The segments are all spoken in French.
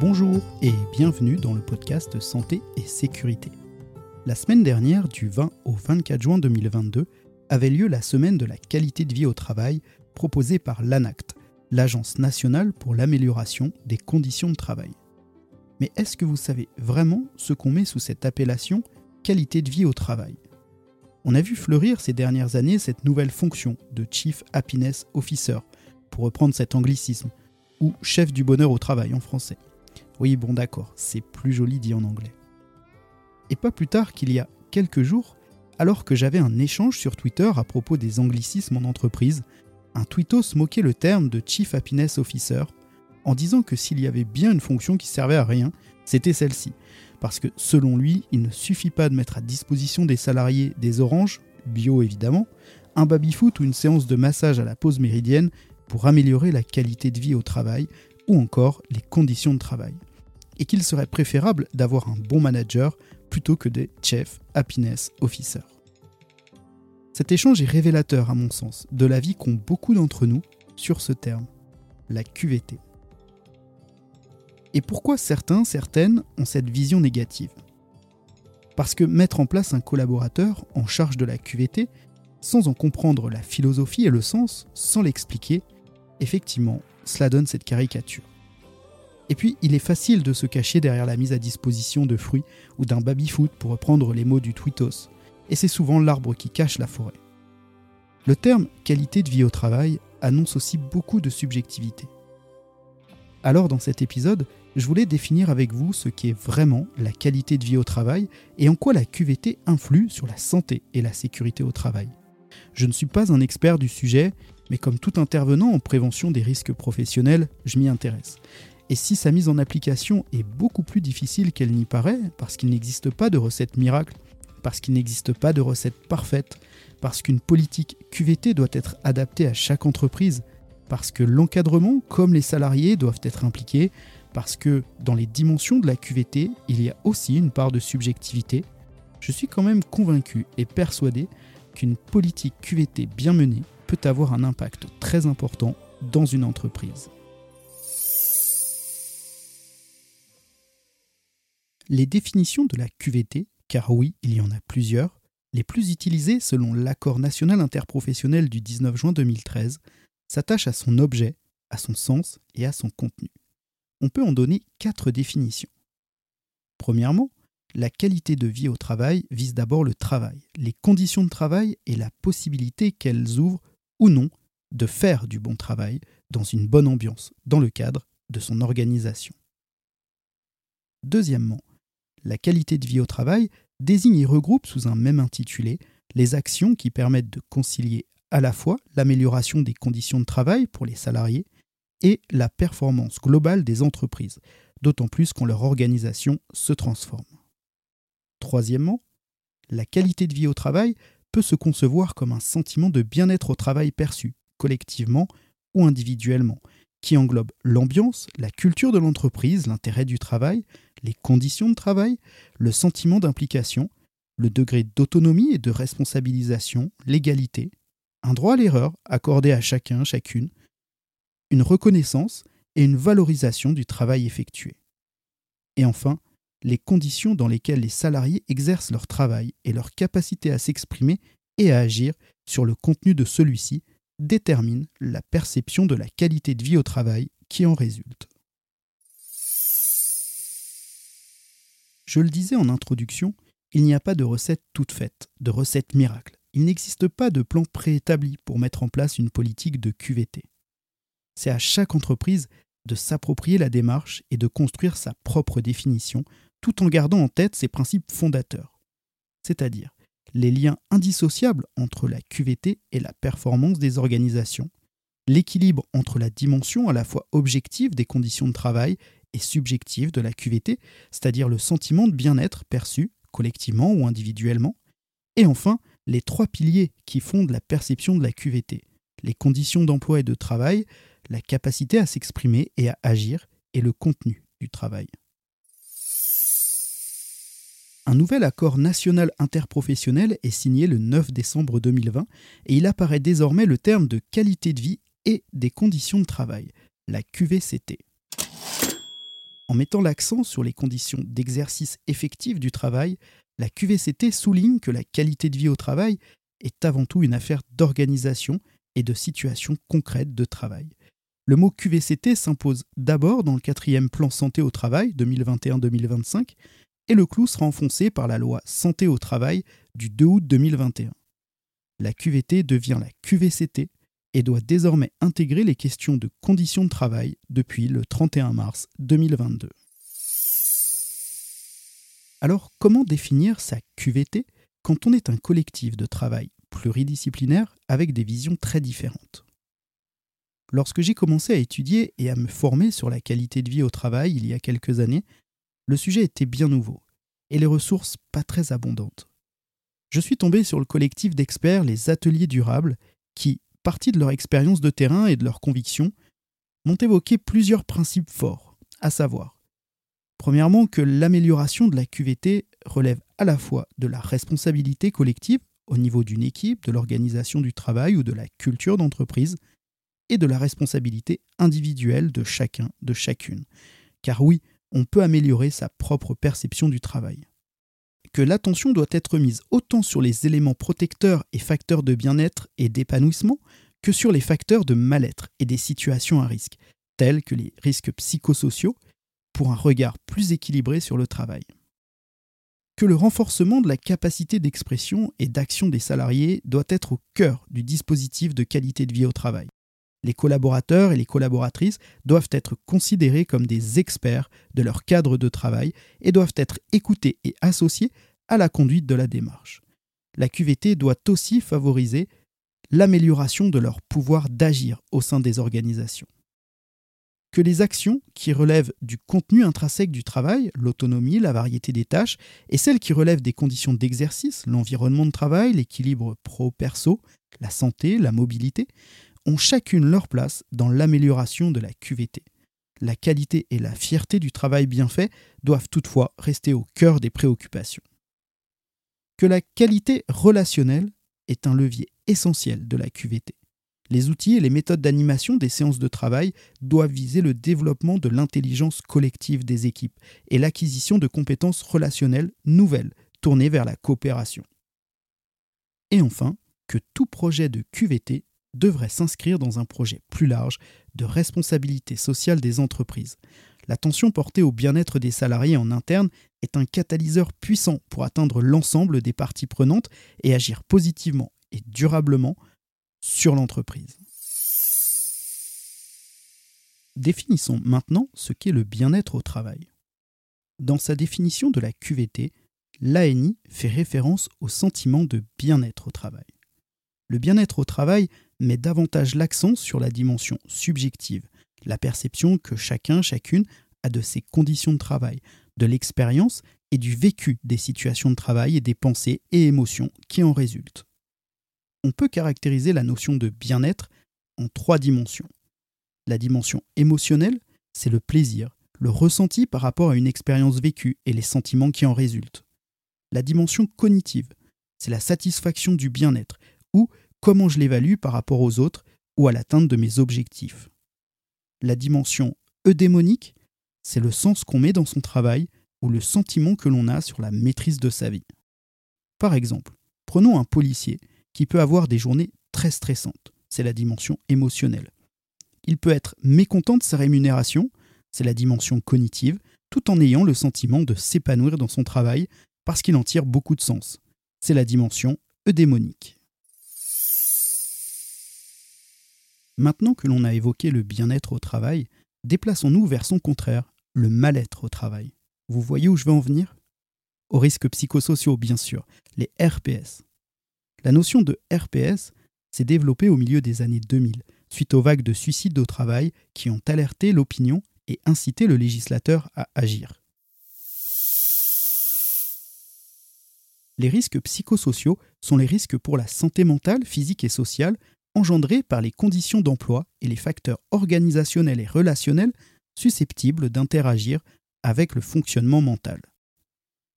Bonjour et bienvenue dans le podcast Santé et Sécurité. La semaine dernière, du 20 au 24 juin 2022, avait lieu la semaine de la qualité de vie au travail proposée par l'ANACT, l'Agence nationale pour l'amélioration des conditions de travail. Mais est-ce que vous savez vraiment ce qu'on met sous cette appellation qualité de vie au travail On a vu fleurir ces dernières années cette nouvelle fonction de Chief Happiness Officer, pour reprendre cet anglicisme, ou chef du bonheur au travail en français. Oui, bon d'accord, c'est plus joli dit en anglais. Et pas plus tard qu'il y a quelques jours, alors que j'avais un échange sur Twitter à propos des anglicismes en entreprise, un tweetos moquait le terme de Chief Happiness Officer en disant que s'il y avait bien une fonction qui servait à rien, c'était celle-ci. Parce que selon lui, il ne suffit pas de mettre à disposition des salariés des oranges, bio évidemment, un baby-foot ou une séance de massage à la pause méridienne pour améliorer la qualité de vie au travail ou encore les conditions de travail. Et qu'il serait préférable d'avoir un bon manager plutôt que des Chief Happiness Officers. Cet échange est révélateur, à mon sens, de l'avis qu'ont beaucoup d'entre nous sur ce terme, la QVT. Et pourquoi certains, certaines ont cette vision négative? Parce que mettre en place un collaborateur en charge de la QVT, sans en comprendre la philosophie et le sens, sans l'expliquer, effectivement, cela donne cette caricature. Et puis, il est facile de se cacher derrière la mise à disposition de fruits ou d'un baby-foot pour reprendre les mots du tweetos, et c'est souvent l'arbre qui cache la forêt. Le terme qualité de vie au travail annonce aussi beaucoup de subjectivité. Alors, dans cet épisode, je voulais définir avec vous ce qu'est vraiment la qualité de vie au travail et en quoi la QVT influe sur la santé et la sécurité au travail. Je ne suis pas un expert du sujet mais comme tout intervenant en prévention des risques professionnels, je m'y intéresse. Et si sa mise en application est beaucoup plus difficile qu'elle n'y paraît, parce qu'il n'existe pas de recette miracle, parce qu'il n'existe pas de recette parfaite, parce qu'une politique QVT doit être adaptée à chaque entreprise, parce que l'encadrement comme les salariés doivent être impliqués, parce que dans les dimensions de la QVT, il y a aussi une part de subjectivité, je suis quand même convaincu et persuadé qu'une politique QVT bien menée peut avoir un impact très important dans une entreprise. Les définitions de la QVT, car oui, il y en a plusieurs, les plus utilisées selon l'accord national interprofessionnel du 19 juin 2013, s'attachent à son objet, à son sens et à son contenu. On peut en donner quatre définitions. Premièrement, la qualité de vie au travail vise d'abord le travail, les conditions de travail et la possibilité qu'elles ouvrent ou non de faire du bon travail dans une bonne ambiance, dans le cadre de son organisation. Deuxièmement, la qualité de vie au travail désigne et regroupe sous un même intitulé les actions qui permettent de concilier à la fois l'amélioration des conditions de travail pour les salariés et la performance globale des entreprises, d'autant plus quand leur organisation se transforme. Troisièmement, la qualité de vie au travail peut se concevoir comme un sentiment de bien-être au travail perçu, collectivement ou individuellement, qui englobe l'ambiance, la culture de l'entreprise, l'intérêt du travail, les conditions de travail, le sentiment d'implication, le degré d'autonomie et de responsabilisation, l'égalité, un droit à l'erreur accordé à chacun, chacune, une reconnaissance et une valorisation du travail effectué. Et enfin, les conditions dans lesquelles les salariés exercent leur travail et leur capacité à s'exprimer et à agir sur le contenu de celui-ci déterminent la perception de la qualité de vie au travail qui en résulte. Je le disais en introduction, il n'y a pas de recette toute faite, de recette miracle. Il n'existe pas de plan préétabli pour mettre en place une politique de QVT. C'est à chaque entreprise de s'approprier la démarche et de construire sa propre définition tout en gardant en tête ses principes fondateurs, c'est-à-dire les liens indissociables entre la QVT et la performance des organisations, l'équilibre entre la dimension à la fois objective des conditions de travail et subjective de la QVT, c'est-à-dire le sentiment de bien-être perçu collectivement ou individuellement, et enfin les trois piliers qui fondent la perception de la QVT, les conditions d'emploi et de travail, la capacité à s'exprimer et à agir, et le contenu du travail un nouvel accord national interprofessionnel est signé le 9 décembre 2020 et il apparaît désormais le terme de qualité de vie et des conditions de travail, la QVCT. En mettant l'accent sur les conditions d'exercice effectif du travail, la QVCT souligne que la qualité de vie au travail est avant tout une affaire d'organisation et de situation concrète de travail. Le mot QVCT s'impose d'abord dans le quatrième plan santé au travail 2021-2025 et le clou sera enfoncé par la loi santé au travail du 2 août 2021. La QVT devient la QVCT et doit désormais intégrer les questions de conditions de travail depuis le 31 mars 2022. Alors, comment définir sa QVT quand on est un collectif de travail pluridisciplinaire avec des visions très différentes? Lorsque j'ai commencé à étudier et à me former sur la qualité de vie au travail il y a quelques années, le sujet était bien nouveau et les ressources pas très abondantes. Je suis tombé sur le collectif d'experts Les Ateliers Durables qui, partis de leur expérience de terrain et de leurs convictions, m'ont évoqué plusieurs principes forts, à savoir Premièrement, que l'amélioration de la QVT relève à la fois de la responsabilité collective au niveau d'une équipe, de l'organisation du travail ou de la culture d'entreprise, et de la responsabilité individuelle de chacun, de chacune. Car oui, on peut améliorer sa propre perception du travail. Que l'attention doit être mise autant sur les éléments protecteurs et facteurs de bien-être et d'épanouissement que sur les facteurs de mal-être et des situations à risque, tels que les risques psychosociaux, pour un regard plus équilibré sur le travail. Que le renforcement de la capacité d'expression et d'action des salariés doit être au cœur du dispositif de qualité de vie au travail. Les collaborateurs et les collaboratrices doivent être considérés comme des experts de leur cadre de travail et doivent être écoutés et associés à la conduite de la démarche. La QVT doit aussi favoriser l'amélioration de leur pouvoir d'agir au sein des organisations que les actions qui relèvent du contenu intrinsèque du travail, l'autonomie, la variété des tâches, et celles qui relèvent des conditions d'exercice, l'environnement de travail, l'équilibre pro-perso, la santé, la mobilité, chacune leur place dans l'amélioration de la QVT. La qualité et la fierté du travail bien fait doivent toutefois rester au cœur des préoccupations. Que la qualité relationnelle est un levier essentiel de la QVT. Les outils et les méthodes d'animation des séances de travail doivent viser le développement de l'intelligence collective des équipes et l'acquisition de compétences relationnelles nouvelles tournées vers la coopération. Et enfin, que tout projet de QVT devrait s'inscrire dans un projet plus large de responsabilité sociale des entreprises. L'attention portée au bien-être des salariés en interne est un catalyseur puissant pour atteindre l'ensemble des parties prenantes et agir positivement et durablement sur l'entreprise. Définissons maintenant ce qu'est le bien-être au travail. Dans sa définition de la QVT, l'ANI fait référence au sentiment de bien-être au travail. Le bien-être au travail met davantage l'accent sur la dimension subjective, la perception que chacun, chacune a de ses conditions de travail, de l'expérience et du vécu des situations de travail et des pensées et émotions qui en résultent on peut caractériser la notion de bien-être en trois dimensions. La dimension émotionnelle, c'est le plaisir, le ressenti par rapport à une expérience vécue et les sentiments qui en résultent. La dimension cognitive, c'est la satisfaction du bien-être, ou comment je l'évalue par rapport aux autres ou à l'atteinte de mes objectifs. La dimension eudémonique, c'est le sens qu'on met dans son travail ou le sentiment que l'on a sur la maîtrise de sa vie. Par exemple, prenons un policier qui peut avoir des journées très stressantes. C'est la dimension émotionnelle. Il peut être mécontent de sa rémunération, c'est la dimension cognitive, tout en ayant le sentiment de s'épanouir dans son travail parce qu'il en tire beaucoup de sens. C'est la dimension eudémonique. Maintenant que l'on a évoqué le bien-être au travail, déplaçons-nous vers son contraire, le mal-être au travail. Vous voyez où je veux en venir? Aux risques psychosociaux, bien sûr, les RPS. La notion de RPS s'est développée au milieu des années 2000, suite aux vagues de suicides au travail qui ont alerté l'opinion et incité le législateur à agir. Les risques psychosociaux sont les risques pour la santé mentale, physique et sociale engendrés par les conditions d'emploi et les facteurs organisationnels et relationnels susceptibles d'interagir avec le fonctionnement mental.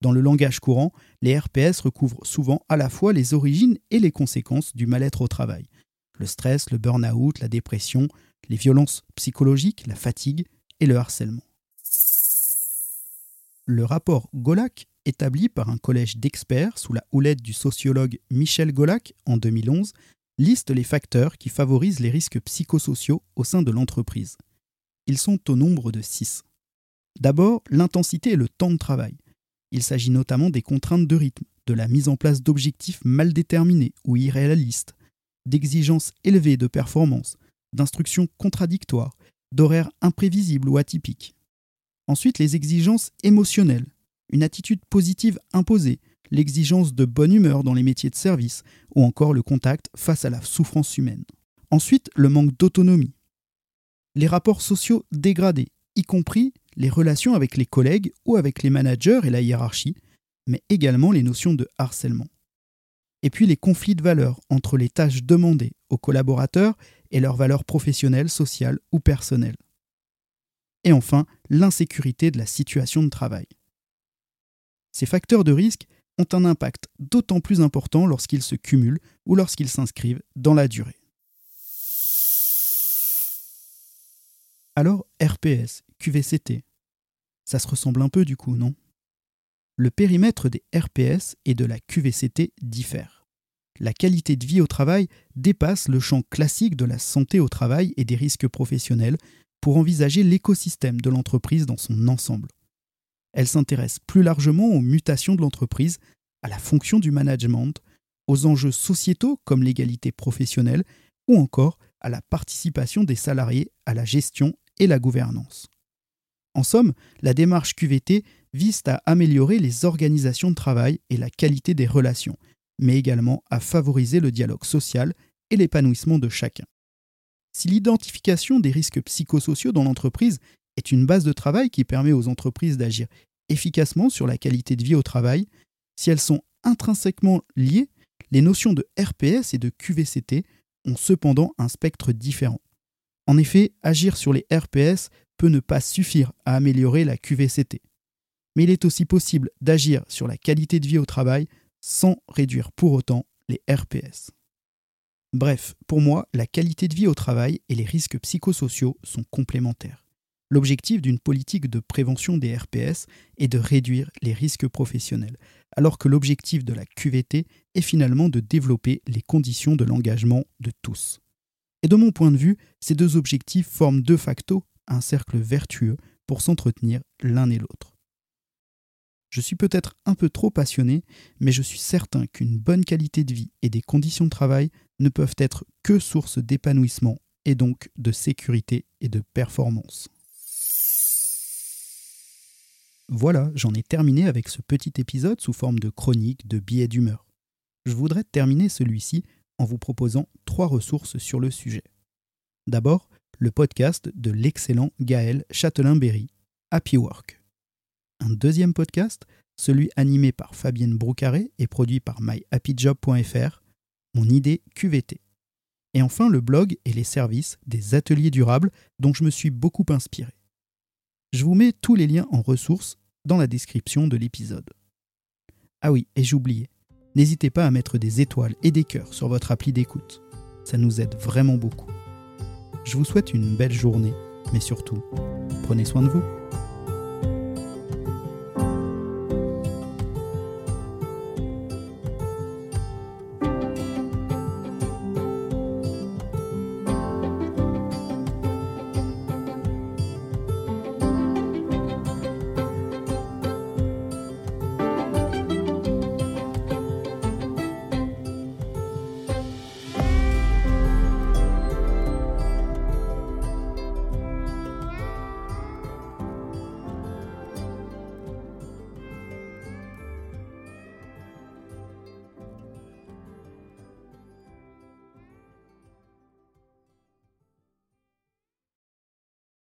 Dans le langage courant, les RPS recouvrent souvent à la fois les origines et les conséquences du mal-être au travail. Le stress, le burn-out, la dépression, les violences psychologiques, la fatigue et le harcèlement. Le rapport Golac, établi par un collège d'experts sous la houlette du sociologue Michel Golac en 2011, liste les facteurs qui favorisent les risques psychosociaux au sein de l'entreprise. Ils sont au nombre de six. D'abord, l'intensité et le temps de travail. Il s'agit notamment des contraintes de rythme, de la mise en place d'objectifs mal déterminés ou irréalistes, d'exigences élevées de performance, d'instructions contradictoires, d'horaires imprévisibles ou atypiques. Ensuite, les exigences émotionnelles, une attitude positive imposée, l'exigence de bonne humeur dans les métiers de service, ou encore le contact face à la souffrance humaine. Ensuite, le manque d'autonomie. Les rapports sociaux dégradés, y compris les relations avec les collègues ou avec les managers et la hiérarchie, mais également les notions de harcèlement. Et puis les conflits de valeurs entre les tâches demandées aux collaborateurs et leurs valeurs professionnelles, sociales ou personnelles. Et enfin, l'insécurité de la situation de travail. Ces facteurs de risque ont un impact d'autant plus important lorsqu'ils se cumulent ou lorsqu'ils s'inscrivent dans la durée. Alors, RPS, QVCT, ça se ressemble un peu du coup, non? Le périmètre des RPS et de la QVCT diffère. La qualité de vie au travail dépasse le champ classique de la santé au travail et des risques professionnels pour envisager l'écosystème de l'entreprise dans son ensemble. Elle s'intéresse plus largement aux mutations de l'entreprise, à la fonction du management, aux enjeux sociétaux comme l'égalité professionnelle ou encore à la participation des salariés à la gestion et la gouvernance. En somme, la démarche QVT vise à améliorer les organisations de travail et la qualité des relations, mais également à favoriser le dialogue social et l'épanouissement de chacun. Si l'identification des risques psychosociaux dans l'entreprise est une base de travail qui permet aux entreprises d'agir efficacement sur la qualité de vie au travail, si elles sont intrinsèquement liées, les notions de RPS et de QVCT ont cependant un spectre différent. En effet, agir sur les RPS peut ne pas suffire à améliorer la QVCT. Mais il est aussi possible d'agir sur la qualité de vie au travail sans réduire pour autant les RPS. Bref, pour moi, la qualité de vie au travail et les risques psychosociaux sont complémentaires. L'objectif d'une politique de prévention des RPS est de réduire les risques professionnels, alors que l'objectif de la QVT est finalement de développer les conditions de l'engagement de tous. Et de mon point de vue, ces deux objectifs forment de facto un cercle vertueux pour s'entretenir l'un et l'autre. Je suis peut-être un peu trop passionné, mais je suis certain qu'une bonne qualité de vie et des conditions de travail ne peuvent être que source d'épanouissement et donc de sécurité et de performance. Voilà, j'en ai terminé avec ce petit épisode sous forme de chronique, de billets d'humeur. Je voudrais terminer celui-ci en vous proposant trois ressources sur le sujet. D'abord, le podcast de l'excellent Gaël Châtelain-Berry, Happy Work. Un deuxième podcast, celui animé par Fabienne Broucaré et produit par myhappyjob.fr, Mon idée QVT. Et enfin, le blog et les services des ateliers durables dont je me suis beaucoup inspiré. Je vous mets tous les liens en ressources dans la description de l'épisode. Ah oui, et j'oubliais, n'hésitez pas à mettre des étoiles et des cœurs sur votre appli d'écoute. Ça nous aide vraiment beaucoup. Je vous souhaite une belle journée, mais surtout, prenez soin de vous.